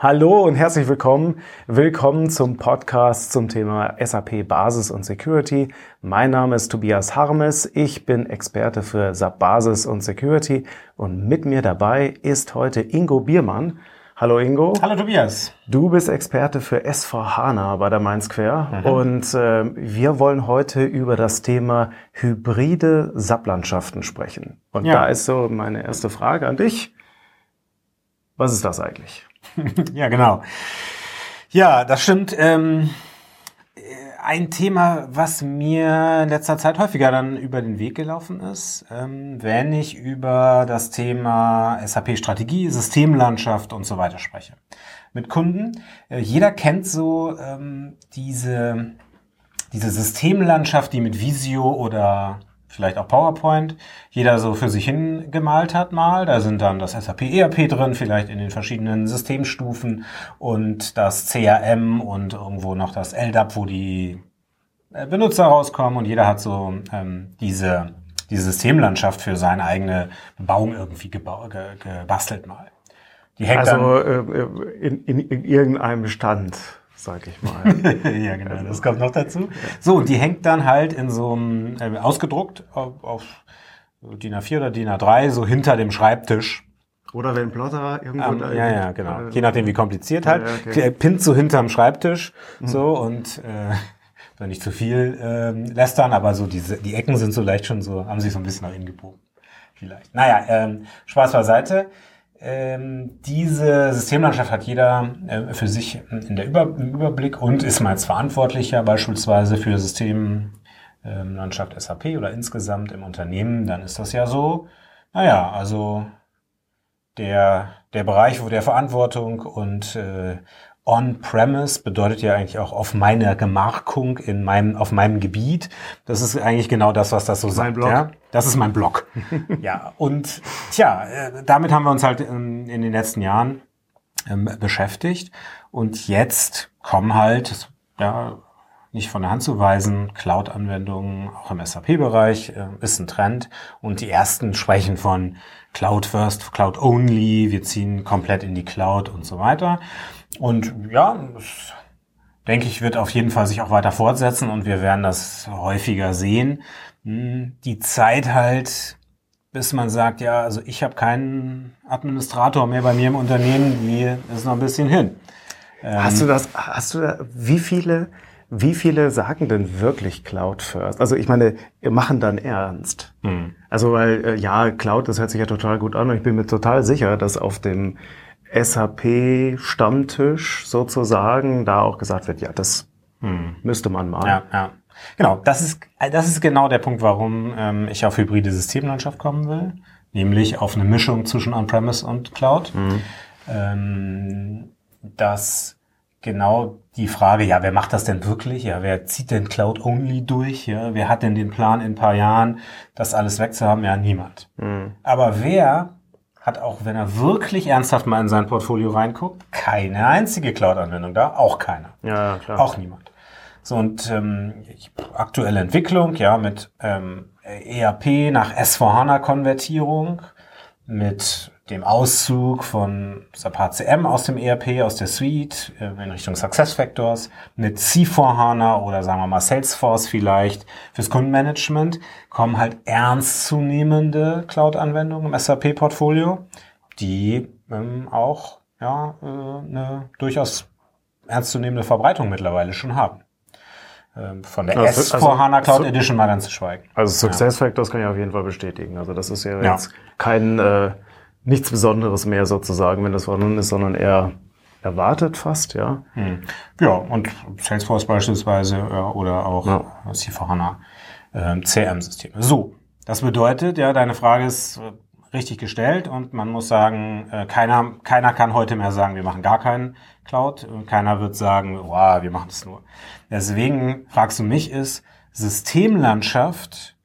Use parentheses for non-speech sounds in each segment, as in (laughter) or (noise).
Hallo und herzlich willkommen. Willkommen zum Podcast zum Thema SAP Basis und Security. Mein Name ist Tobias Harmes. Ich bin Experte für SAP Basis und Security und mit mir dabei ist heute Ingo Biermann. Hallo Ingo. Hallo Tobias. Du bist Experte für S4HANA bei der Mainz Quer mhm. und äh, wir wollen heute über das Thema hybride SAP-Landschaften sprechen. Und ja. da ist so meine erste Frage an dich. Was ist das eigentlich? (laughs) ja, genau. Ja, das stimmt. Ähm, ein Thema, was mir in letzter Zeit häufiger dann über den Weg gelaufen ist, ähm, wenn ich über das Thema SAP-Strategie, Systemlandschaft und so weiter spreche. Mit Kunden. Äh, jeder kennt so ähm, diese, diese Systemlandschaft, die mit Visio oder vielleicht auch PowerPoint, jeder so für sich hin gemalt hat mal. Da sind dann das SAP ERP drin, vielleicht in den verschiedenen Systemstufen und das CRM und irgendwo noch das LDAP, wo die äh, Benutzer rauskommen und jeder hat so ähm, diese, diese Systemlandschaft für seine eigene Bebauung irgendwie gebastelt mal. Die hängt also dann, äh, in, in, in irgendeinem Bestand sag ich mal. (laughs) ja, genau, also, das kommt noch dazu. So, und die hängt dann halt in so einem, äh, ausgedruckt auf, auf DIN A4 oder DIN A3, so hinter dem Schreibtisch. Oder wenn Plotter irgendwo um, da Ja, ja, genau. Äh, Je nachdem, wie kompliziert halt. Ja, okay. Pinnt so hinterm Schreibtisch, mhm. so, und, äh, (laughs) nicht zu viel ähm, lästern, aber so diese, die Ecken sind so leicht schon so, haben sich so ein bisschen nach innen gebogen. Vielleicht. Naja, ähm, Spaß beiseite. Ähm, diese Systemlandschaft hat jeder äh, für sich in der Über im Überblick und ist mal jetzt verantwortlicher beispielsweise für Systemlandschaft ähm, SAP oder insgesamt im Unternehmen, dann ist das ja so, naja, also der, der Bereich, wo der Verantwortung und äh, On-Premise bedeutet ja eigentlich auch auf meiner Gemarkung in meinem, auf meinem Gebiet. Das ist eigentlich genau das, was das so sagt. Blog. Ja? Das ist mein Blog. (laughs) ja, und tja, äh, damit haben wir uns halt ähm, in den letzten Jahren ähm, beschäftigt. Und jetzt kommen halt, ja, nicht von der Hand zu weisen, Cloud-Anwendungen, auch im SAP-Bereich, äh, ist ein Trend. Und die ersten sprechen von Cloud First, Cloud Only, wir ziehen komplett in die Cloud und so weiter. Und ja, das, denke ich, wird auf jeden Fall sich auch weiter fortsetzen und wir werden das häufiger sehen. Hm, die Zeit halt, bis man sagt, ja, also ich habe keinen Administrator mehr bei mir im Unternehmen, die ist noch ein bisschen hin. Hast du ähm, das, hast du da, wie viele, wie viele sagen denn wirklich Cloud First? Also ich meine, machen dann ernst. Hm. Also weil, äh, ja, Cloud, das hört sich ja total gut an und ich bin mir total sicher, dass auf dem SAP-Stammtisch sozusagen da auch gesagt wird, ja, das hm. müsste man mal. Ja, ja. Genau, das ist, das ist genau der Punkt, warum ähm, ich auf hybride Systemlandschaft kommen will, nämlich auf eine Mischung zwischen On-Premise und Cloud. Mhm. Ähm, dass genau die Frage, ja, wer macht das denn wirklich? Ja, wer zieht denn Cloud-Only durch? Ja, wer hat denn den Plan in ein paar Jahren, das alles wegzuhaben? Ja, niemand. Mhm. Aber wer hat auch, wenn er wirklich ernsthaft mal in sein Portfolio reinguckt, keine einzige Cloud-Anwendung da, auch keiner. Ja, klar. Auch niemand. So, und ähm, aktuelle Entwicklung, ja, mit ähm, ERP nach S4HANA-Konvertierung, mit dem Auszug von SAP HCM aus dem ERP, aus der Suite äh, in Richtung SuccessFactors, mit C4HANA oder sagen wir mal Salesforce vielleicht fürs Kundenmanagement, kommen halt ernstzunehmende Cloud-Anwendungen im SAP-Portfolio, die ähm, auch ja, äh, eine durchaus ernstzunehmende Verbreitung mittlerweile schon haben. Ähm, von der also, S4HANA Cloud also, Edition mal ganz zu schweigen. Also SuccessFactors ja. kann ich auf jeden Fall bestätigen. Also das ist ja, ja. jetzt kein... Äh, nichts Besonderes mehr sozusagen, wenn das vorhanden ist, sondern eher erwartet fast, ja. Hm. Ja, und Salesforce beispielsweise äh, oder auch ja. C4HANA äh, CRM-Systeme. So, das bedeutet, ja, deine Frage ist äh, richtig gestellt und man muss sagen, äh, keiner, keiner kann heute mehr sagen, wir machen gar keinen Cloud. Keiner wird sagen, wow, wir machen es nur. Deswegen fragst du mich ist, Systemlandschaft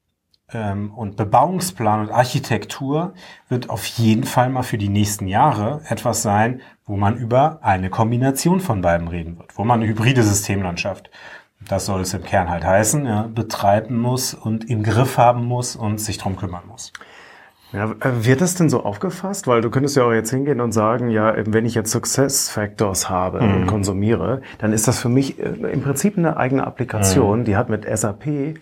ähm, und Bebauungsplan und Architektur wird auf jeden Fall mal für die nächsten Jahre etwas sein, wo man über eine Kombination von beiden reden wird, wo man eine hybride Systemlandschaft, das soll es im Kern halt heißen, ja, betreiben muss und im Griff haben muss und sich drum kümmern muss. Ja, äh, wird das denn so aufgefasst? Weil du könntest ja auch jetzt hingehen und sagen, ja, wenn ich jetzt Success Factors habe mhm. und konsumiere, dann ist das für mich äh, im Prinzip eine eigene Applikation, mhm. die hat mit SAP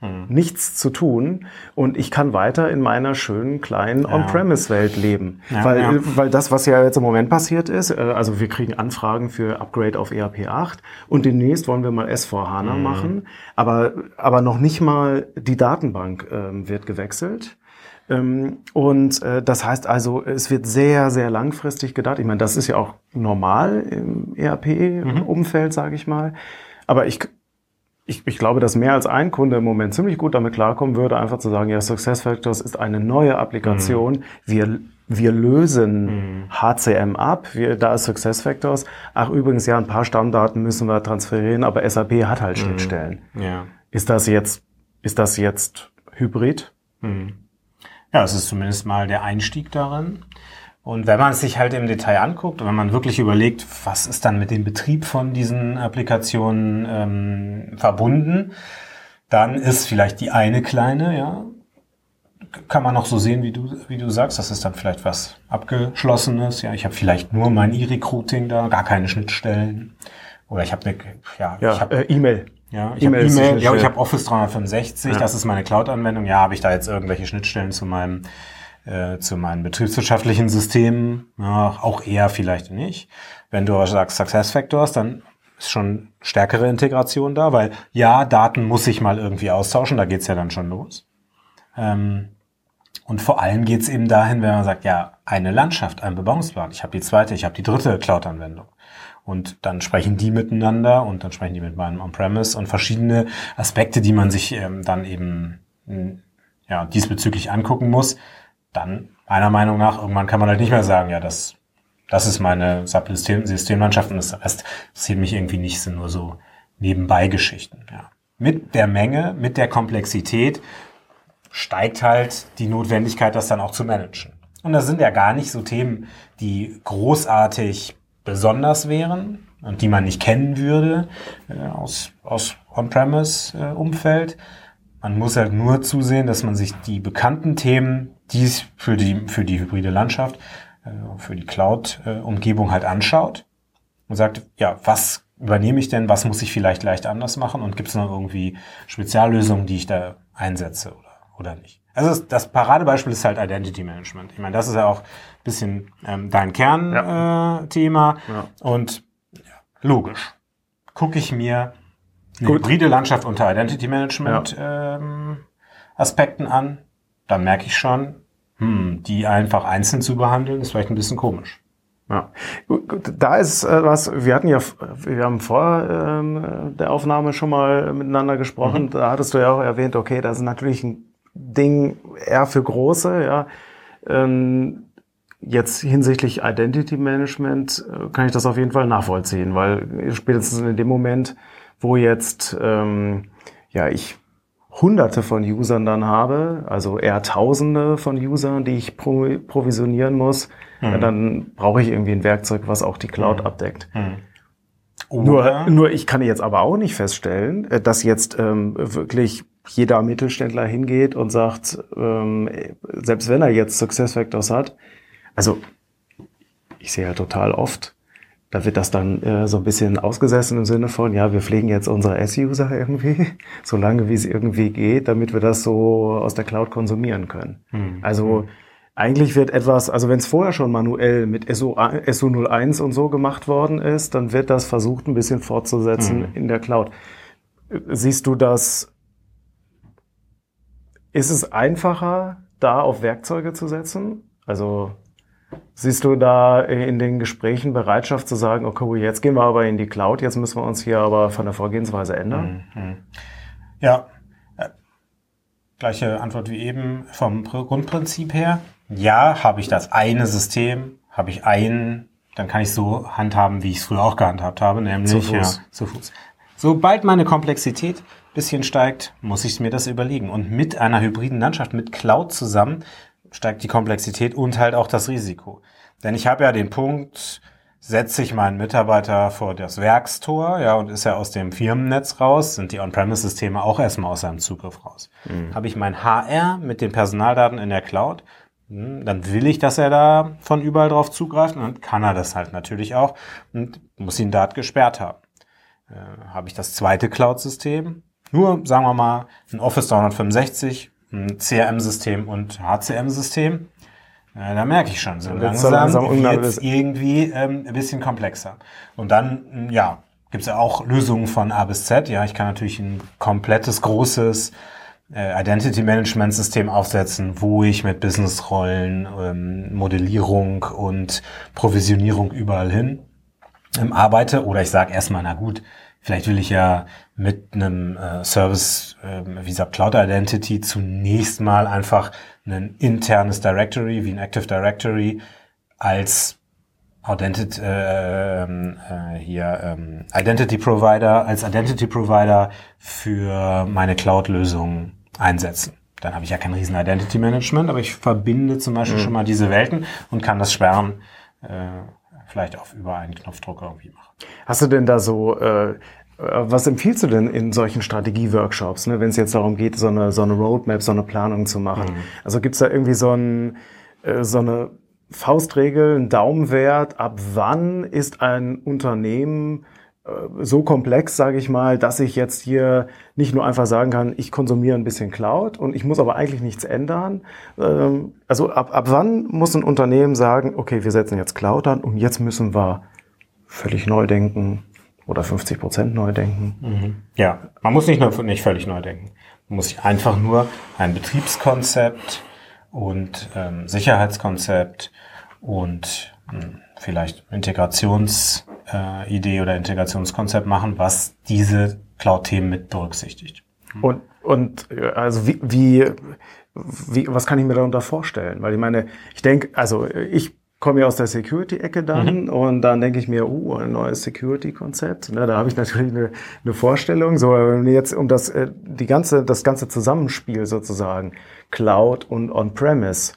hm. nichts zu tun und ich kann weiter in meiner schönen kleinen ja. On-Premise-Welt leben. Ja, weil, ja. weil das, was ja jetzt im Moment passiert ist, äh, also wir kriegen Anfragen für Upgrade auf ERP 8 und demnächst wollen wir mal S4 HANA mhm. machen, aber, aber noch nicht mal die Datenbank ähm, wird gewechselt. Ähm, und äh, das heißt also, es wird sehr, sehr langfristig gedacht. Ich meine, das ist ja auch normal im ERP-Umfeld, mhm. sage ich mal. Aber ich ich, ich glaube, dass mehr als ein Kunde im Moment ziemlich gut damit klarkommen würde, einfach zu sagen, ja, SuccessFactors ist eine neue Applikation. Mhm. Wir, wir lösen mhm. HCM ab. Wir, da ist SuccessFactors. Ach, übrigens, ja, ein paar Stammdaten müssen wir transferieren, aber SAP hat halt mhm. Schnittstellen. Ja. Ist das jetzt, ist das jetzt Hybrid? Mhm. Ja, es ist zumindest mal der Einstieg darin. Und wenn man es sich halt im Detail anguckt und wenn man wirklich überlegt, was ist dann mit dem Betrieb von diesen Applikationen ähm, verbunden, dann ist vielleicht die eine kleine, ja, kann man noch so sehen, wie du, wie du sagst, das ist dann vielleicht was Abgeschlossenes. Ja, ich habe vielleicht nur mein E-Recruiting da, gar keine Schnittstellen. Oder ich habe eine, ja, ja ich habe äh, E-Mail. Ja, ich habe E-Mail, ja, ich habe Office 365, ja. das ist meine Cloud-Anwendung. Ja, habe ich da jetzt irgendwelche Schnittstellen zu meinem äh, zu meinen betriebswirtschaftlichen Systemen, ja, auch eher vielleicht nicht. Wenn du sagst Success Factors, dann ist schon stärkere Integration da, weil ja, Daten muss ich mal irgendwie austauschen, da geht's ja dann schon los. Ähm, und vor allem geht's eben dahin, wenn man sagt, ja, eine Landschaft, ein Bebauungsplan, ich habe die zweite, ich habe die dritte Cloud-Anwendung. Und dann sprechen die miteinander und dann sprechen die mit meinem On-Premise und verschiedene Aspekte, die man sich ähm, dann eben ja, diesbezüglich angucken muss dann meiner Meinung nach, irgendwann kann man halt nicht mehr sagen, ja, das, das ist meine Systemlandschaft und das Rest interessiert mich irgendwie nicht, sind nur so nebenbei Geschichten. Ja. Mit der Menge, mit der Komplexität steigt halt die Notwendigkeit, das dann auch zu managen. Und das sind ja gar nicht so Themen, die großartig besonders wären und die man nicht kennen würde äh, aus, aus On-Premise-Umfeld. Äh, man muss halt nur zusehen, dass man sich die bekannten Themen dies für die, für die hybride Landschaft, äh, für die Cloud-Umgebung halt anschaut und sagt, ja, was übernehme ich denn, was muss ich vielleicht leicht anders machen und gibt es noch irgendwie Speziallösungen, die ich da einsetze oder, nicht. Also das Paradebeispiel ist halt Identity Management. Ich meine, das ist ja auch ein bisschen ähm, dein Kernthema ja. äh, ja. und ja, logisch. Gucke ich mir eine hybride Landschaft unter Identity Management ähm, Aspekten an, dann merke ich schon, hm, die einfach einzeln zu behandeln, ist vielleicht ein bisschen komisch. Ja, gut, da ist äh, was, wir hatten ja, wir haben vor ähm, der Aufnahme schon mal miteinander gesprochen, mhm. da hattest du ja auch erwähnt, okay, das ist natürlich ein Ding eher für Große, ja. Ähm, jetzt hinsichtlich Identity Management äh, kann ich das auf jeden Fall nachvollziehen, weil spätestens in dem Moment, wo jetzt, ähm, ja, ich hunderte von Usern dann habe, also eher tausende von Usern, die ich pro provisionieren muss, mhm. ja, dann brauche ich irgendwie ein Werkzeug, was auch die Cloud mhm. abdeckt. Mhm. Nur, nur ich kann jetzt aber auch nicht feststellen, äh, dass jetzt ähm, wirklich jeder Mittelständler hingeht und sagt, ähm, selbst wenn er jetzt Success Factors hat, also ich sehe ja total oft, da wird das dann äh, so ein bisschen ausgesessen im Sinne von, ja, wir pflegen jetzt unsere S-User irgendwie, (laughs) so lange wie es irgendwie geht, damit wir das so aus der Cloud konsumieren können. Mhm. Also mhm. eigentlich wird etwas, also wenn es vorher schon manuell mit SO, SO01 und so gemacht worden ist, dann wird das versucht ein bisschen fortzusetzen mhm. in der Cloud. Siehst du das, ist es einfacher, da auf Werkzeuge zu setzen? Also Siehst du da in den Gesprächen Bereitschaft zu sagen, okay, jetzt gehen wir aber in die Cloud, jetzt müssen wir uns hier aber von der Vorgehensweise ändern? Mhm. Ja, äh, gleiche Antwort wie eben vom Grundprinzip her. Ja, habe ich das eine System, habe ich einen, dann kann ich so handhaben, wie ich es früher auch gehandhabt habe, nämlich zu Fuß. Ja, zu Fuß. Sobald meine Komplexität bisschen steigt, muss ich mir das überlegen. Und mit einer hybriden Landschaft, mit Cloud zusammen, steigt die Komplexität und halt auch das Risiko. Denn ich habe ja den Punkt, setze ich meinen Mitarbeiter vor das Werkstor, ja, und ist er aus dem Firmennetz raus, sind die On-Premise-Systeme auch erstmal aus seinem Zugriff raus. Mhm. Habe ich mein HR mit den Personaldaten in der Cloud, hm, dann will ich, dass er da von überall drauf zugreift und dann kann er das halt natürlich auch und muss ihn dort gesperrt haben. Äh, habe ich das zweite Cloud-System, nur, sagen wir mal, ein Office 365, ein CRM-System und HCM-System, da merke ich schon, so langsam, langsam wird es irgendwie ähm, ein bisschen komplexer. Und dann, hm, ja, gibt es ja auch Lösungen von A bis Z. Ja, ich kann natürlich ein komplettes, großes äh, Identity Management System aufsetzen, wo ich mit Businessrollen, ähm, Modellierung und Provisionierung überall hin ähm, arbeite. Oder ich sage erstmal, na gut, vielleicht will ich ja mit einem äh, Service äh, wie SAP Cloud Identity zunächst mal einfach ein internes Directory wie ein Active Directory als Identity, äh, äh, hier, ähm, Identity Provider, als Identity Provider für meine Cloud-Lösung einsetzen. Dann habe ich ja kein riesen Identity Management, aber ich verbinde zum Beispiel mhm. schon mal diese Welten und kann das Sperren äh, vielleicht auch über einen Knopfdruck irgendwie machen. Hast du denn da so äh, was empfiehlst du denn in solchen Strategie-Workshops, ne, wenn es jetzt darum geht, so eine, so eine Roadmap, so eine Planung zu machen? Mhm. Also gibt's da irgendwie so, ein, äh, so eine Faustregel, einen Daumenwert, ab wann ist ein Unternehmen äh, so komplex, sage ich mal, dass ich jetzt hier nicht nur einfach sagen kann, ich konsumiere ein bisschen Cloud und ich muss aber eigentlich nichts ändern. Ähm, also ab, ab wann muss ein Unternehmen sagen, okay, wir setzen jetzt Cloud an und jetzt müssen wir völlig neu denken, oder 50 Prozent neu denken. Mhm. Ja, man muss nicht nur nicht völlig neu denken. Man muss sich einfach nur ein Betriebskonzept und ähm, Sicherheitskonzept und mh, hm, vielleicht Integrationsidee äh, oder Integrationskonzept machen, was diese Cloud-Themen mit berücksichtigt. Und, und äh, also wie, wie, wie, was kann ich mir darunter vorstellen? Weil ich meine, ich denke, also ich komme ja aus der Security-Ecke dann mhm. und dann denke ich mir, uh, ein neues Security-Konzept. Ne, da habe ich natürlich eine, eine Vorstellung. So, wenn jetzt um das, äh, die ganze, das ganze Zusammenspiel sozusagen, Cloud und On-Premise,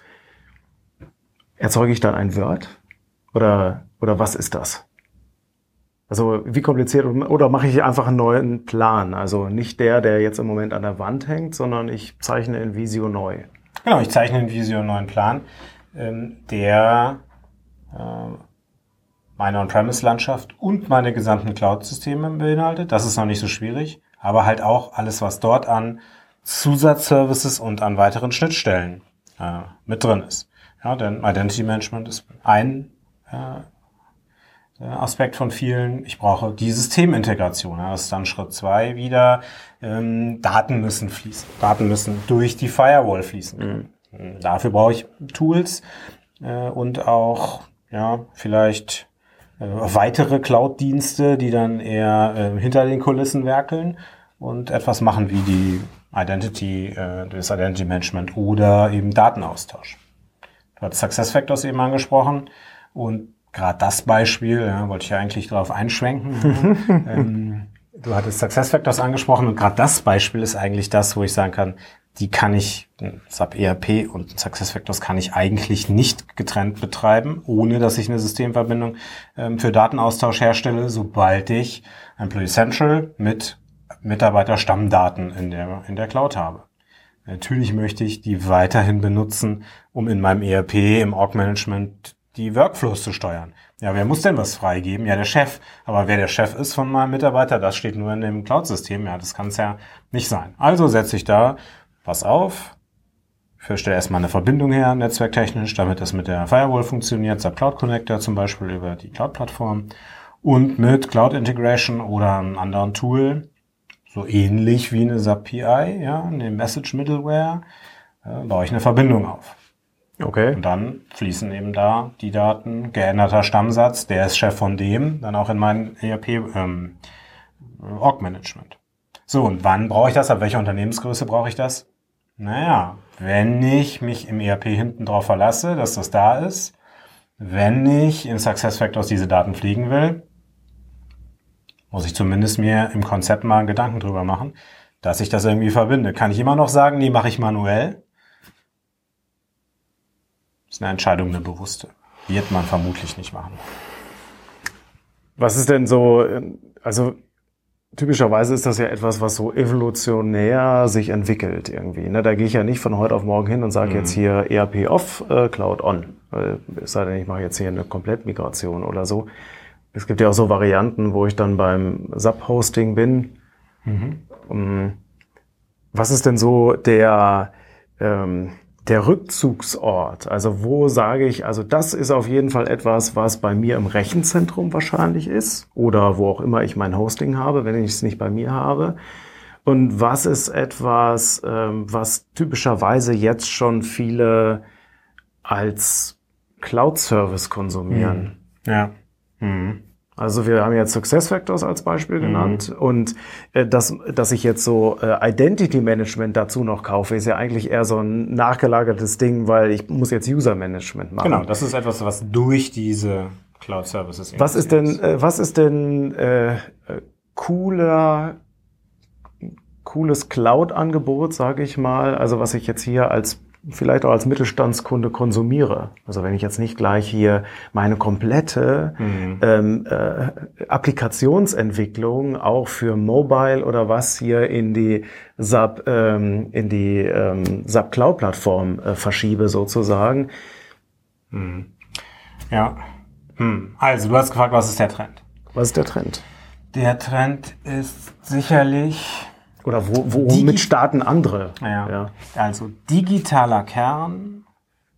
erzeuge ich dann ein Word? Oder, oder was ist das? Also wie kompliziert oder mache ich einfach einen neuen Plan? Also nicht der, der jetzt im Moment an der Wand hängt, sondern ich zeichne in Visio neu. Genau, ich zeichne in Visio einen neuen Plan, ähm, der äh, meine On-Premise-Landschaft und meine gesamten Cloud-Systeme beinhaltet. Das ist noch nicht so schwierig, aber halt auch alles, was dort an Zusatzservices und an weiteren Schnittstellen äh, mit drin ist. Ja, denn Identity Management ist ein Aspekt von vielen. Ich brauche die Systemintegration. Das ist dann Schritt zwei wieder. Ähm, Daten müssen fließen. Daten müssen durch die Firewall fließen. Mhm. Dafür brauche ich Tools äh, und auch ja, vielleicht äh, weitere Cloud-Dienste, die dann eher äh, hinter den Kulissen werkeln und etwas machen wie die Identity, äh, das Identity Management oder eben Datenaustausch. Du hast SuccessFactors eben angesprochen und gerade das Beispiel, ja, wollte ich ja eigentlich darauf einschwenken. (laughs) ähm, du hattest SuccessFactors angesprochen und gerade das Beispiel ist eigentlich das, wo ich sagen kann, die kann ich, SAP ERP und SuccessFactors kann ich eigentlich nicht getrennt betreiben, ohne dass ich eine Systemverbindung ähm, für Datenaustausch herstelle, sobald ich Employee Central mit Mitarbeiterstammdaten in der, in der Cloud habe. Natürlich möchte ich die weiterhin benutzen, um in meinem ERP, im Org-Management die Workflows zu steuern. Ja, wer muss denn was freigeben? Ja, der Chef. Aber wer der Chef ist von meinem Mitarbeiter, das steht nur in dem Cloud-System. Ja, das kann es ja nicht sein. Also setze ich da pass auf, stelle erstmal eine Verbindung her, netzwerktechnisch, damit das mit der Firewall funktioniert, SAP Cloud Connector zum Beispiel über die Cloud-Plattform und mit Cloud Integration oder einem anderen Tool, so ähnlich wie eine SAP PI, ja, eine Message Middleware, äh, baue ich eine Verbindung auf. Okay. Und dann fließen eben da die Daten, geänderter Stammsatz, der ist Chef von dem, dann auch in mein ERP ähm, Org Management. So, und wann brauche ich das? Ab welcher Unternehmensgröße brauche ich das? Naja, wenn ich mich im ERP hinten drauf verlasse, dass das da ist, wenn ich in SuccessFactors diese Daten fliegen will, muss ich zumindest mir im Konzept mal Gedanken drüber machen, dass ich das irgendwie verbinde. Kann ich immer noch sagen, nee, mache ich manuell? Das ist eine Entscheidung, eine bewusste. Wird man vermutlich nicht machen. Was ist denn so, also typischerweise ist das ja etwas, was so evolutionär sich entwickelt irgendwie. Ne? Da gehe ich ja nicht von heute auf morgen hin und sage mhm. jetzt hier ERP off, äh, Cloud on. Es sei denn, ich mache jetzt hier eine Komplettmigration oder so. Es gibt ja auch so Varianten, wo ich dann beim SAP-Hosting bin. Mhm. Um, was ist denn so der, ähm, der Rückzugsort? Also wo sage ich, also das ist auf jeden Fall etwas, was bei mir im Rechenzentrum wahrscheinlich ist oder wo auch immer ich mein Hosting habe, wenn ich es nicht bei mir habe. Und was ist etwas, ähm, was typischerweise jetzt schon viele als Cloud-Service konsumieren? Hm. Ja. Mhm. Also wir haben jetzt Success Factors als Beispiel genannt mhm. und äh, dass, dass ich jetzt so äh, Identity Management dazu noch kaufe, ist ja eigentlich eher so ein nachgelagertes Ding, weil ich muss jetzt User Management machen. Genau, das ist etwas, was durch diese Cloud Services. Was ist denn, äh, was ist denn äh, cooler cooles Cloud-Angebot, sage ich mal, also was ich jetzt hier als vielleicht auch als Mittelstandskunde konsumiere. Also wenn ich jetzt nicht gleich hier meine komplette mhm. ähm, äh, Applikationsentwicklung auch für Mobile oder was hier in die SAP ähm, in die ähm, SAP Cloud Plattform äh, verschiebe sozusagen. Mhm. Ja. Hm. Also du hast gefragt, was ist der Trend? Was ist der Trend? Der Trend ist sicherlich oder wo, womit starten andere? Ja. ja. Also digitaler Kern,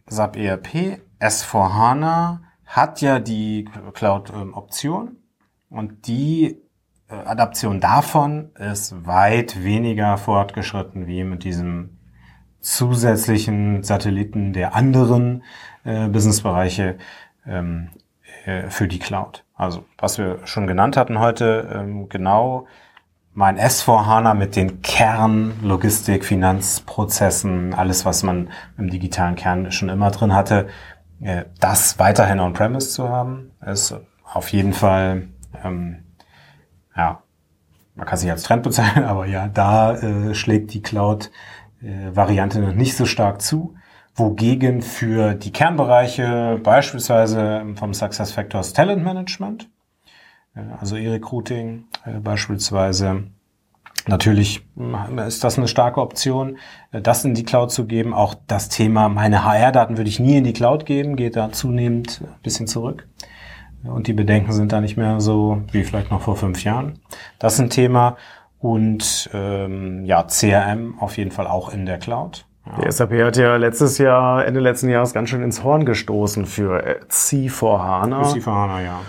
SAP ERP, S4HANA hat ja die Cloud-Option und die äh, Adaption davon ist weit weniger fortgeschritten wie mit diesem zusätzlichen Satelliten der anderen äh, Businessbereiche ähm, äh, für die Cloud. Also was wir schon genannt hatten heute, ähm, genau mein S4HANA mit den Kern, Logistik, Finanzprozessen, alles, was man im digitalen Kern schon immer drin hatte, äh, das weiterhin on-premise zu haben, ist auf jeden Fall, ähm, ja, man kann sich als Trend bezeichnen, (laughs) aber ja, da äh, schlägt die Cloud-Variante noch nicht so stark zu. Wogegen für die Kernbereiche beispielsweise vom Success Factors Talent Management, also E-Recruiting äh, beispielsweise. Natürlich ist das eine starke Option, äh, das in die Cloud zu geben. Auch das Thema, meine HR-Daten würde ich nie in die Cloud geben, geht da zunehmend ein bisschen zurück. Und die Bedenken sind da nicht mehr so wie vielleicht noch vor fünf Jahren. Das ist ein Thema. Und ähm, ja, CRM auf jeden Fall auch in der Cloud. Ja. Die SAP hat ja letztes Jahr, Ende letzten Jahres ganz schön ins Horn gestoßen für C4HANA. Für C4HANA, ja.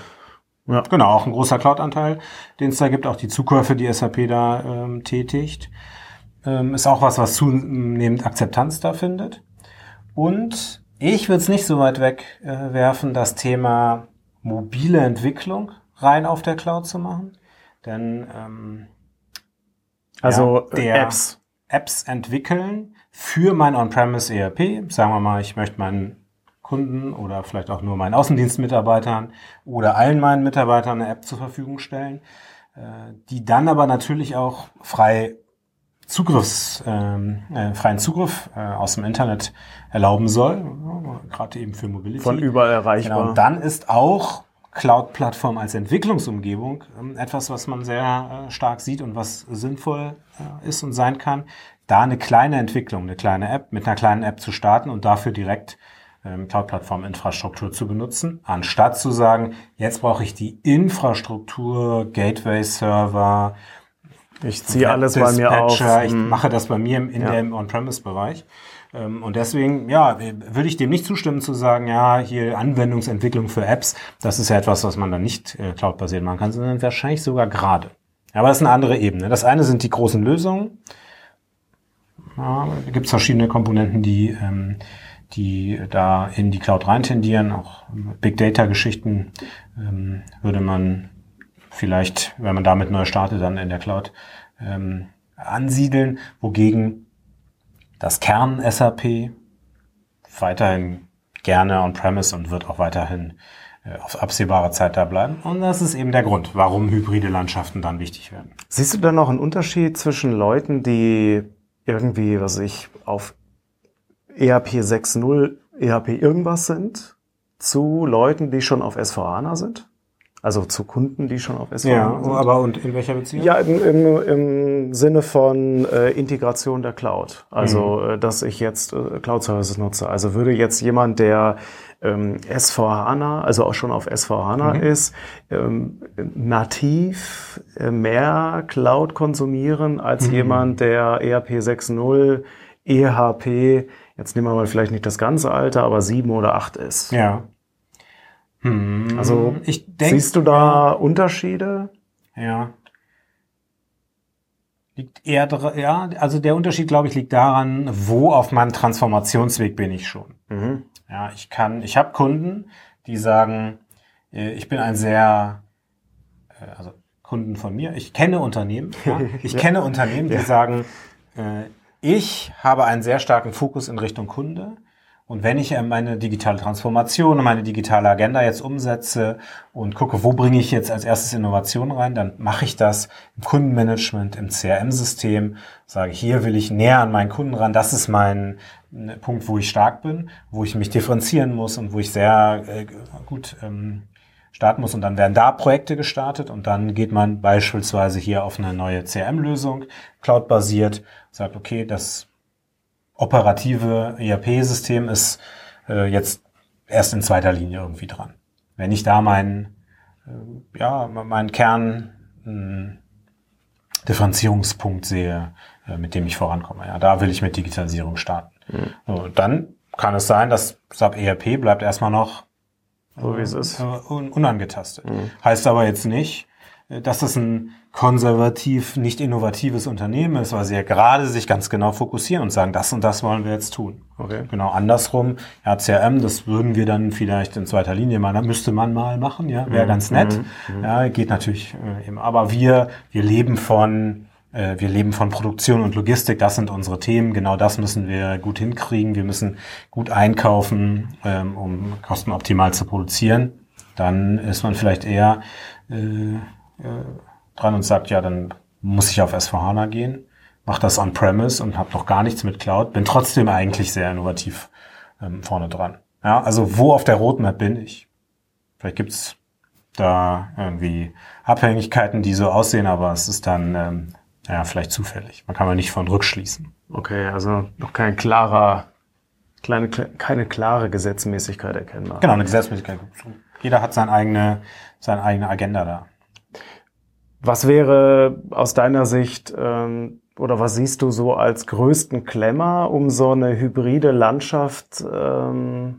Ja. Genau, auch ein großer Cloud-Anteil, den es da gibt, auch die Zukäufe, die SAP da ähm, tätigt. Ähm, ist auch was, was zunehmend Akzeptanz da findet. Und ich würde es nicht so weit wegwerfen, äh, das Thema mobile Entwicklung rein auf der Cloud zu machen. Denn ähm, also ja, Apps. Apps entwickeln für mein On-Premise ERP. Sagen wir mal, ich möchte meinen Kunden oder vielleicht auch nur meinen Außendienstmitarbeitern oder allen meinen Mitarbeitern eine App zur Verfügung stellen, äh, die dann aber natürlich auch frei Zugriffs, ähm, äh, freien Zugriff äh, aus dem Internet erlauben soll, gerade eben für Mobility. Von überall erreichbar. Genau, und dann ist auch Cloud-Plattform als Entwicklungsumgebung ähm, etwas, was man sehr äh, stark sieht und was sinnvoll äh, ist und sein kann, da eine kleine Entwicklung, eine kleine App mit einer kleinen App zu starten und dafür direkt ähm, Cloud-Plattform-Infrastruktur zu benutzen, anstatt zu sagen, jetzt brauche ich die Infrastruktur, Gateway-Server, ich ziehe alles bei mir auf. Ich mhm. mache das bei mir in ja. dem On-Premise-Bereich. Ähm, und deswegen, ja, würde ich dem nicht zustimmen zu sagen, ja, hier Anwendungsentwicklung für Apps, das ist ja etwas, was man dann nicht äh, cloud-basiert machen kann, sondern wahrscheinlich sogar gerade. Aber das ist eine andere Ebene. Das eine sind die großen Lösungen. Ja, da gibt es verschiedene Komponenten, die ähm, die da in die Cloud rein tendieren. Auch Big Data Geschichten ähm, würde man vielleicht, wenn man damit neu startet, dann in der Cloud ähm, ansiedeln, wogegen das Kern SAP weiterhin gerne on-premise und wird auch weiterhin äh, auf absehbare Zeit da bleiben. Und das ist eben der Grund, warum hybride Landschaften dann wichtig werden. Siehst du da noch einen Unterschied zwischen Leuten, die irgendwie, was ich, auf ERP 6.0, ERP irgendwas sind, zu Leuten, die schon auf S4HANA sind? Also zu Kunden, die schon auf S4HANA ja, sind. aber und in welcher Beziehung? Ja, im, im, im Sinne von äh, Integration der Cloud. Also, mhm. äh, dass ich jetzt äh, Cloud-Services nutze. Also würde jetzt jemand, der ähm, S4HANA, also auch schon auf S4HANA mhm. ist, ähm, nativ äh, mehr Cloud konsumieren als mhm. jemand, der ERP 6.0, EHP, jetzt nehmen wir mal vielleicht nicht das ganze Alter, aber 7 oder 8 ist. Ja. Hm, also ich denk, siehst du da. Unterschiede? Ja. Liegt eher, ja, also der Unterschied, glaube ich, liegt daran, wo auf meinem Transformationsweg bin ich schon. Mhm. Ja, ich kann, ich habe Kunden, die sagen, äh, ich bin ein sehr, äh, also Kunden von mir, ich kenne Unternehmen, ja, (laughs) ich ja. kenne Unternehmen, die ja. sagen, äh, ich habe einen sehr starken Fokus in Richtung Kunde. Und wenn ich meine digitale Transformation und meine digitale Agenda jetzt umsetze und gucke, wo bringe ich jetzt als erstes Innovation rein, dann mache ich das im Kundenmanagement, im CRM-System, sage, hier will ich näher an meinen Kunden ran, das ist mein ne, Punkt, wo ich stark bin, wo ich mich differenzieren muss und wo ich sehr äh, gut ähm, starten muss. Und dann werden da Projekte gestartet und dann geht man beispielsweise hier auf eine neue CRM-Lösung, cloud-basiert, sagt, okay, das operative ERP-System ist äh, jetzt erst in zweiter Linie irgendwie dran. Wenn ich da meinen, äh, ja, meinen Kern äh, Differenzierungspunkt sehe, äh, mit dem ich vorankomme. Ja, da will ich mit Digitalisierung starten. Mhm. So, dann kann es sein, dass SAP ERP bleibt erstmal noch so wie es ist. Äh, unangetastet. Mhm. Heißt aber jetzt nicht, äh, dass das ein konservativ, nicht innovatives Unternehmen ist, weil sie ja gerade sich ganz genau fokussieren und sagen, das und das wollen wir jetzt tun. Okay. Genau andersrum, ja, CRM, das würden wir dann vielleicht in zweiter Linie mal, müsste man mal machen, ja, wäre mhm. ganz nett. Mhm. mhm. Ja, geht natürlich äh, eben. Aber wir, wir leben von, wir leben von Produktion und Logistik, das sind unsere Themen, genau das müssen wir gut hinkriegen. Wir müssen gut einkaufen, ähm, um kostenoptimal zu produzieren. Dann ist man vielleicht eher äh, äh, dran und sagt, ja, dann muss ich auf S4HANA gehen, mache das on-premise und habe noch gar nichts mit Cloud, bin trotzdem eigentlich sehr innovativ ähm, vorne dran. Ja, also wo auf der Roadmap bin ich? Vielleicht gibt's da irgendwie Abhängigkeiten, die so aussehen, aber es ist dann ähm, ja vielleicht zufällig. Man kann man nicht von rückschließen. Okay, also noch kein klarer, kleine, keine klare Gesetzmäßigkeit erkennbar. Genau, eine Gesetzmäßigkeit. Jeder hat seine eigene, seine eigene Agenda da. Was wäre aus deiner Sicht ähm, oder was siehst du so als größten Klemmer, um so eine hybride Landschaft ähm,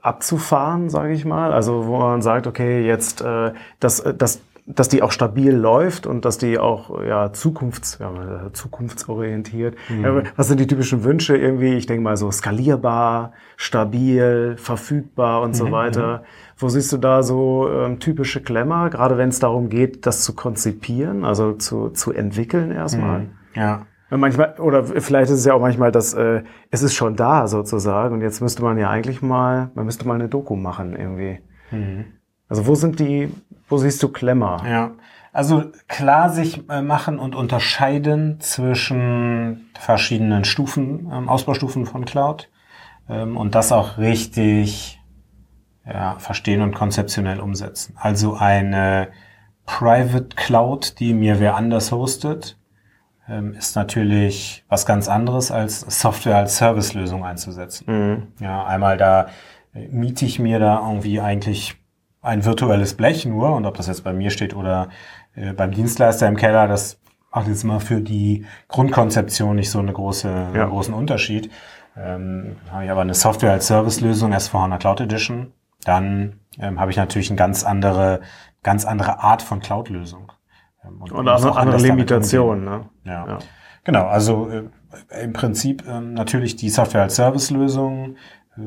abzufahren, sage ich mal? Also wo man sagt, okay, jetzt äh, das, das dass die auch stabil läuft und dass die auch ja, zukunfts, ja, zukunftsorientiert. Mhm. Was sind die typischen Wünsche irgendwie? Ich denke mal so skalierbar, stabil, verfügbar und mhm. so weiter. Wo siehst du da so ähm, typische Klemmer, gerade wenn es darum geht, das zu konzipieren, also zu, zu entwickeln erstmal? Mhm. Ja. Manchmal, oder vielleicht ist es ja auch manchmal, dass äh, es ist schon da sozusagen und jetzt müsste man ja eigentlich mal, man müsste mal eine Doku machen irgendwie. Also wo sind die, wo siehst du Klemmer? Ja, also klar sich äh, machen und unterscheiden zwischen verschiedenen Stufen, ähm, Ausbaustufen von Cloud ähm, und das auch richtig ja, verstehen und konzeptionell umsetzen. Also eine Private Cloud, die mir wer anders hostet, ähm, ist natürlich was ganz anderes als Software als Service-Lösung einzusetzen. Mhm. Ja, einmal da äh, miete ich mir da irgendwie eigentlich ein virtuelles Blech nur und ob das jetzt bei mir steht oder äh, beim Dienstleister im Keller, das macht jetzt mal für die Grundkonzeption nicht so eine große, ja. einen großen Unterschied. Ähm, habe ich aber eine Software als Service-Lösung, S4HANA Cloud Edition, dann ähm, habe ich natürlich eine ganz andere, ganz andere Art von Cloud-Lösung. Ähm, und, und andere, andere Limitationen. Ne? Ja. ja. Genau, also äh, im Prinzip ähm, natürlich die Software als Service-Lösung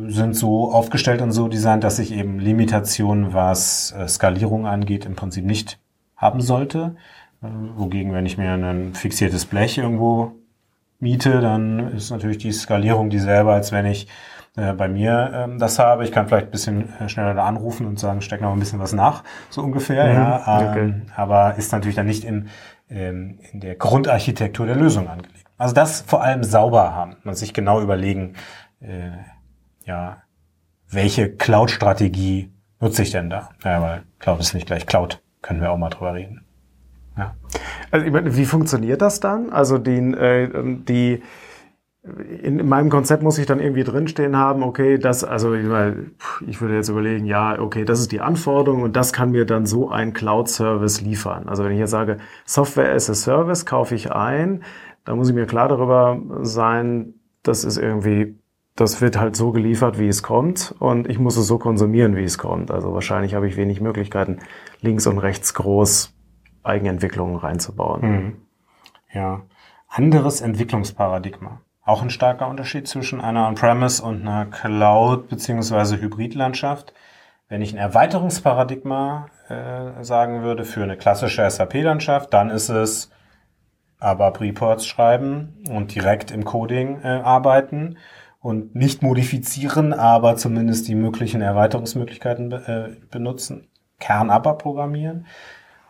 sind so aufgestellt und so designt, dass ich eben Limitationen, was äh, Skalierung angeht, im Prinzip nicht haben sollte. Äh, wogegen, wenn ich mir ein fixiertes Blech irgendwo miete, dann ist natürlich die Skalierung dieselbe, als wenn ich äh, bei mir ähm, das habe. Ich kann vielleicht ein bisschen schneller da anrufen und sagen, steck noch ein bisschen was nach, so ungefähr. Mhm, ja, ähm, okay. Aber ist natürlich dann nicht in, ähm, in der Grundarchitektur der Lösung angelegt. Also das vor allem sauber haben und sich genau überlegen, äh, ja, welche Cloud-Strategie nutze ich denn da? Ja, weil Cloud ist nicht gleich Cloud. Können wir auch mal drüber reden. Ja. Also ich meine, wie funktioniert das dann? Also die, äh, die in meinem Konzept muss ich dann irgendwie drinstehen haben, okay, das, also ich würde jetzt überlegen, ja, okay, das ist die Anforderung und das kann mir dann so ein Cloud-Service liefern. Also wenn ich jetzt sage, Software as a Service kaufe ich ein, dann muss ich mir klar darüber sein, das ist irgendwie, das wird halt so geliefert, wie es kommt und ich muss es so konsumieren, wie es kommt. Also wahrscheinlich habe ich wenig Möglichkeiten, links und rechts groß Eigenentwicklungen reinzubauen. Mhm. Ja, anderes Entwicklungsparadigma. Auch ein starker Unterschied zwischen einer On-Premise und einer Cloud- bzw. Hybridlandschaft. Wenn ich ein Erweiterungsparadigma äh, sagen würde für eine klassische SAP-Landschaft, dann ist es aber Reports schreiben und direkt im Coding äh, arbeiten und nicht modifizieren, aber zumindest die möglichen Erweiterungsmöglichkeiten be äh, benutzen. Kern aber programmieren.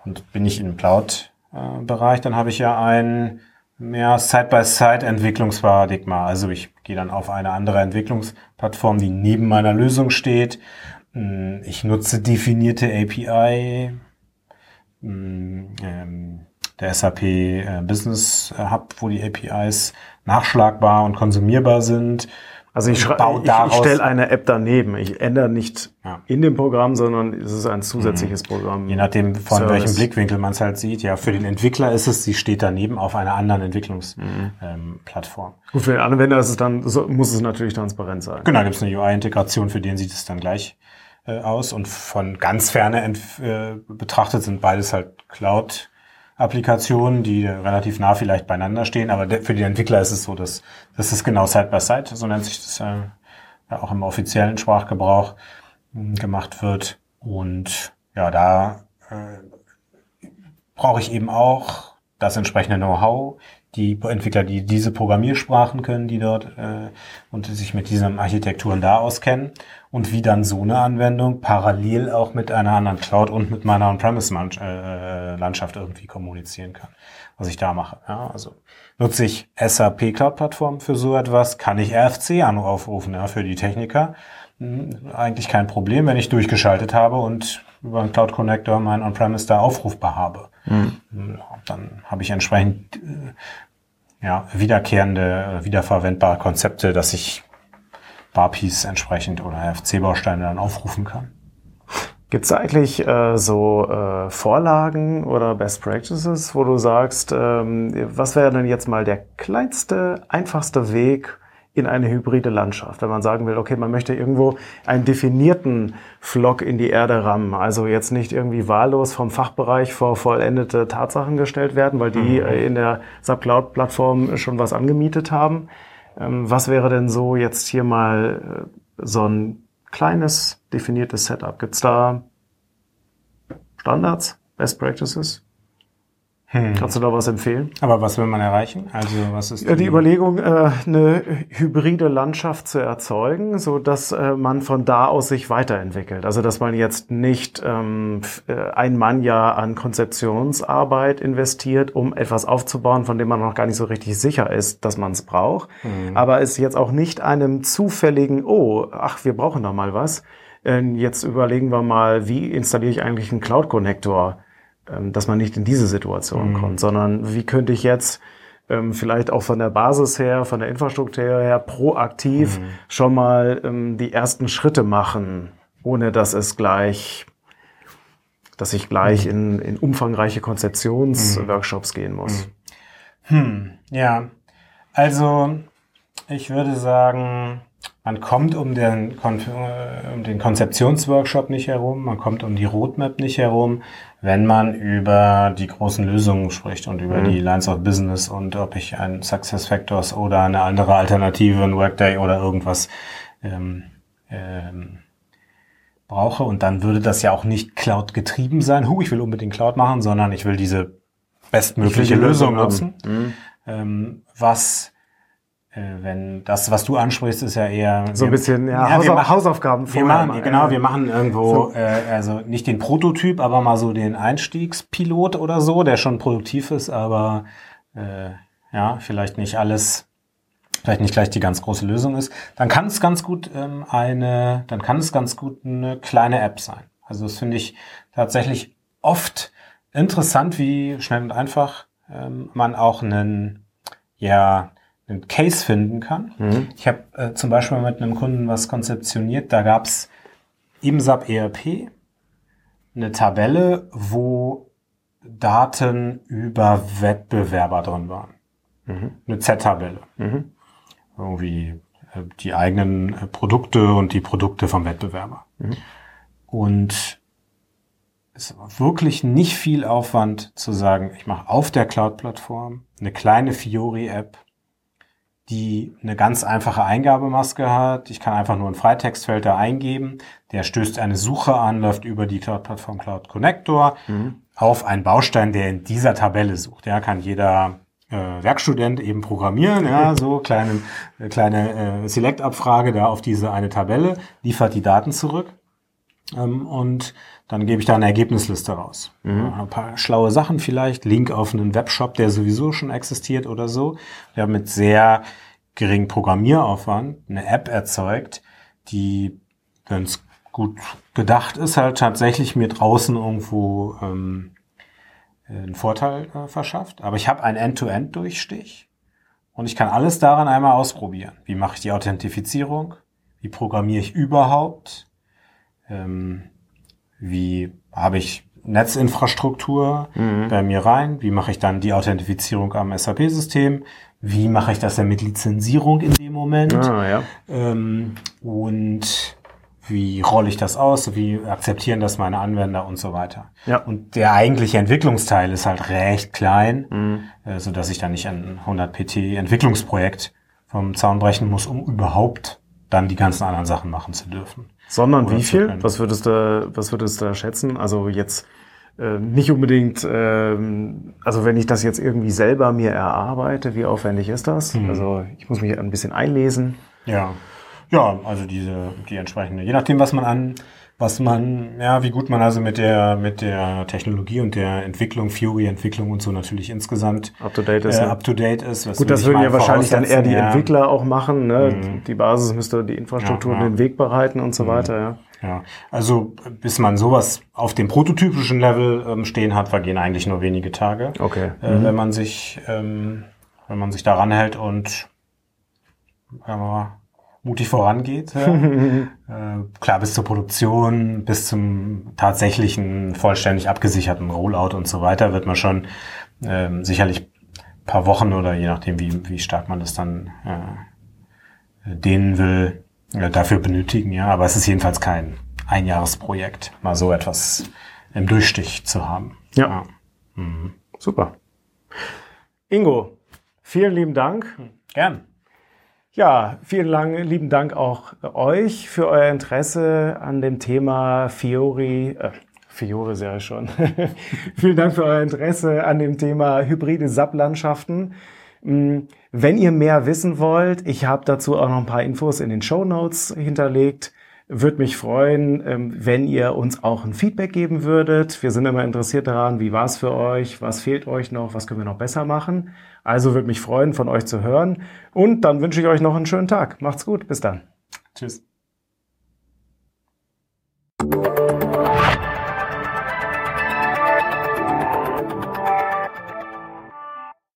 Und bin ich im Cloud-Bereich, dann habe ich ja ein mehr Side-by-Side-Entwicklungsparadigma. Also ich gehe dann auf eine andere Entwicklungsplattform, die neben meiner Lösung steht. Hm, ich nutze definierte API. Hm, ähm, der SAP äh, Business Hub, wo die APIs nachschlagbar und konsumierbar sind. Also ich, ich, ich stelle eine App daneben. Ich ändere nicht ja. in dem Programm, sondern es ist ein zusätzliches mhm. Programm. Je nachdem, von Service. welchem Blickwinkel man es halt sieht. Ja, für den Entwickler ist es, sie steht daneben auf einer anderen Entwicklungsplattform. Mhm. Ähm, Gut, für den Anwender ist es dann, so, muss es natürlich transparent sein. Genau, gibt es eine UI-Integration, für den sieht es dann gleich äh, aus. Und von ganz ferne äh, betrachtet sind beides halt Cloud- Applikationen, die relativ nah vielleicht beieinander stehen, aber für die Entwickler ist es so, dass das ist genau Side by Side, so nennt sich das äh, auch im offiziellen Sprachgebrauch äh, gemacht wird. Und ja, da äh, brauche ich eben auch das entsprechende Know-how, die Entwickler, die diese Programmiersprachen können, die dort äh, und sich mit diesen Architekturen da auskennen und wie dann so eine Anwendung parallel auch mit einer anderen Cloud und mit meiner On-Premise-Landschaft äh, irgendwie kommunizieren kann, was ich da mache. Ja, also nutze ich SAP Cloud-Plattform für so etwas, kann ich RFC aufrufen ja, für die Techniker. Hm, eigentlich kein Problem, wenn ich durchgeschaltet habe und über einen Cloud Connector mein On-Premise da aufrufbar habe. Mhm. Dann habe ich entsprechend äh, ja, wiederkehrende, wiederverwendbare Konzepte, dass ich Barpiece entsprechend oder FC-Bausteine dann aufrufen kann. Gibt es eigentlich äh, so äh, Vorlagen oder Best Practices, wo du sagst, ähm, was wäre denn jetzt mal der kleinste, einfachste Weg, in eine hybride Landschaft. Wenn man sagen will, okay, man möchte irgendwo einen definierten Flock in die Erde rammen, also jetzt nicht irgendwie wahllos vom Fachbereich vor vollendete Tatsachen gestellt werden, weil die mhm. Äh, in der SubCloud-Plattform schon was angemietet haben. Ähm, was wäre denn so jetzt hier mal äh, so ein kleines definiertes Setup? Gibt's da Standards, Best Practices? Hm. Kannst du da was empfehlen? Aber was will man erreichen? Also was ist die, die Überlegung, äh, eine hybride Landschaft zu erzeugen, so dass äh, man von da aus sich weiterentwickelt. Also dass man jetzt nicht ähm, äh, ein Mann ja an Konzeptionsarbeit investiert, um etwas aufzubauen, von dem man noch gar nicht so richtig sicher ist, dass man es braucht. Hm. Aber es jetzt auch nicht einem zufälligen, oh, ach, wir brauchen da mal was. Äh, jetzt überlegen wir mal, wie installiere ich eigentlich einen Cloud Connector? Ähm, dass man nicht in diese Situation mhm. kommt, sondern wie könnte ich jetzt ähm, vielleicht auch von der Basis her, von der Infrastruktur her proaktiv mhm. schon mal ähm, die ersten Schritte machen, ohne dass es gleich, dass ich gleich mhm. in, in umfangreiche Konzeptionsworkshops gehen muss. Mhm. Hm, ja, also ich würde sagen, man kommt um den, äh, um den Konzeptionsworkshop nicht herum, man kommt um die Roadmap nicht herum, wenn man über die großen Lösungen spricht und über mhm. die Lines of Business und ob ich ein Success Factors oder eine andere Alternative, ein Workday oder irgendwas ähm, ähm, brauche. Und dann würde das ja auch nicht Cloud getrieben sein. Hu, ich will unbedingt Cloud machen, sondern ich will diese bestmögliche will die Lösung nutzen. Mhm. Ähm, was wenn das, was du ansprichst, ist ja eher so ein bisschen ja, ja Hausa machen, Hausaufgaben wir machen, mal, genau, wir machen irgendwo so. äh, also nicht den Prototyp, aber mal so den Einstiegspilot oder so, der schon produktiv ist, aber äh, ja vielleicht nicht alles vielleicht nicht gleich die ganz große Lösung ist, dann kann es ganz gut ähm, eine, dann kann es ganz gut eine kleine App sein. Also das finde ich tatsächlich oft interessant, wie schnell und einfach ähm, man auch einen, ja, einen Case finden kann. Mhm. Ich habe äh, zum Beispiel mit einem Kunden was konzeptioniert, da gab es im SAP ERP eine Tabelle, wo Daten über Wettbewerber drin waren. Mhm. Eine Z-Tabelle. Mhm. Irgendwie äh, die eigenen äh, Produkte und die Produkte vom Wettbewerber. Mhm. Und es war wirklich nicht viel Aufwand zu sagen, ich mache auf der Cloud-Plattform eine kleine Fiori-App, die eine ganz einfache Eingabemaske hat. Ich kann einfach nur ein Freitextfeld da eingeben. Der stößt eine Suche an, läuft über die Cloud-Plattform Cloud Connector mhm. auf einen Baustein, der in dieser Tabelle sucht. Ja, kann jeder äh, Werkstudent eben programmieren, ja, (laughs) so kleine, äh, kleine äh, Select-Abfrage da auf diese eine Tabelle, liefert die Daten zurück. Ähm, und dann gebe ich da eine Ergebnisliste raus. Mhm. Ein paar schlaue Sachen vielleicht, Link auf einen Webshop, der sowieso schon existiert oder so. Wir haben mit sehr geringem Programmieraufwand eine App erzeugt, die, wenn es gut gedacht ist, halt tatsächlich mir draußen irgendwo ähm, einen Vorteil äh, verschafft. Aber ich habe einen End-to-End-Durchstich und ich kann alles daran einmal ausprobieren. Wie mache ich die Authentifizierung? Wie programmiere ich überhaupt? Ähm, wie habe ich Netzinfrastruktur mhm. bei mir rein? Wie mache ich dann die Authentifizierung am SAP-System? Wie mache ich das dann mit Lizenzierung in dem Moment? Ah, ja. ähm, und wie rolle ich das aus? Wie akzeptieren das meine Anwender und so weiter? Ja. Und der eigentliche Entwicklungsteil ist halt recht klein, mhm. äh, so dass ich dann nicht ein 100 PT Entwicklungsprojekt vom Zaun brechen muss, um überhaupt dann die ganzen anderen Sachen machen zu dürfen. Sondern wie viel? Was würdest du, was würdest du da schätzen? Also jetzt äh, nicht unbedingt, äh, also wenn ich das jetzt irgendwie selber mir erarbeite, wie aufwendig ist das? Mhm. Also ich muss mich ein bisschen einlesen. Ja. Ja, also diese, die entsprechende, je nachdem, was man an was man, ja, wie gut man also mit der, mit der Technologie und der Entwicklung, Fury-Entwicklung und so natürlich insgesamt up to date ist. Äh, up to date ist gut, das würden ja wahrscheinlich dann eher die ja. Entwickler auch machen. Ne? Mhm. Die Basis müsste die Infrastruktur ja, ja. den Weg bereiten und so mhm. weiter. Ja. Ja, also bis man sowas auf dem prototypischen Level ähm, stehen hat, vergehen eigentlich nur wenige Tage. Okay. Äh, mhm. Wenn man sich, ähm, wenn man sich daran hält und ja, mutig vorangeht. (laughs) äh, klar, bis zur Produktion, bis zum tatsächlichen vollständig abgesicherten Rollout und so weiter wird man schon ähm, sicherlich paar Wochen oder je nachdem, wie, wie stark man das dann äh, dehnen will, äh, dafür benötigen. Ja, aber es ist jedenfalls kein Einjahresprojekt, mal so etwas im Durchstich zu haben. Ja. ja. Mhm. Super. Ingo, vielen lieben Dank. Gern. Ja, vielen lang, lieben Dank auch euch für euer Interesse an dem Thema Fiori. Äh, Fiore sehr schon. (laughs) vielen Dank für euer Interesse an dem Thema hybride SAP-Landschaften. Mm, wenn ihr mehr wissen wollt, ich habe dazu auch noch ein paar Infos in den Show Notes hinterlegt. Würde mich freuen, ähm, wenn ihr uns auch ein Feedback geben würdet. Wir sind immer interessiert daran, wie war es für euch, was fehlt euch noch, was können wir noch besser machen. Also würde mich freuen, von euch zu hören. Und dann wünsche ich euch noch einen schönen Tag. Macht's gut, bis dann. Tschüss.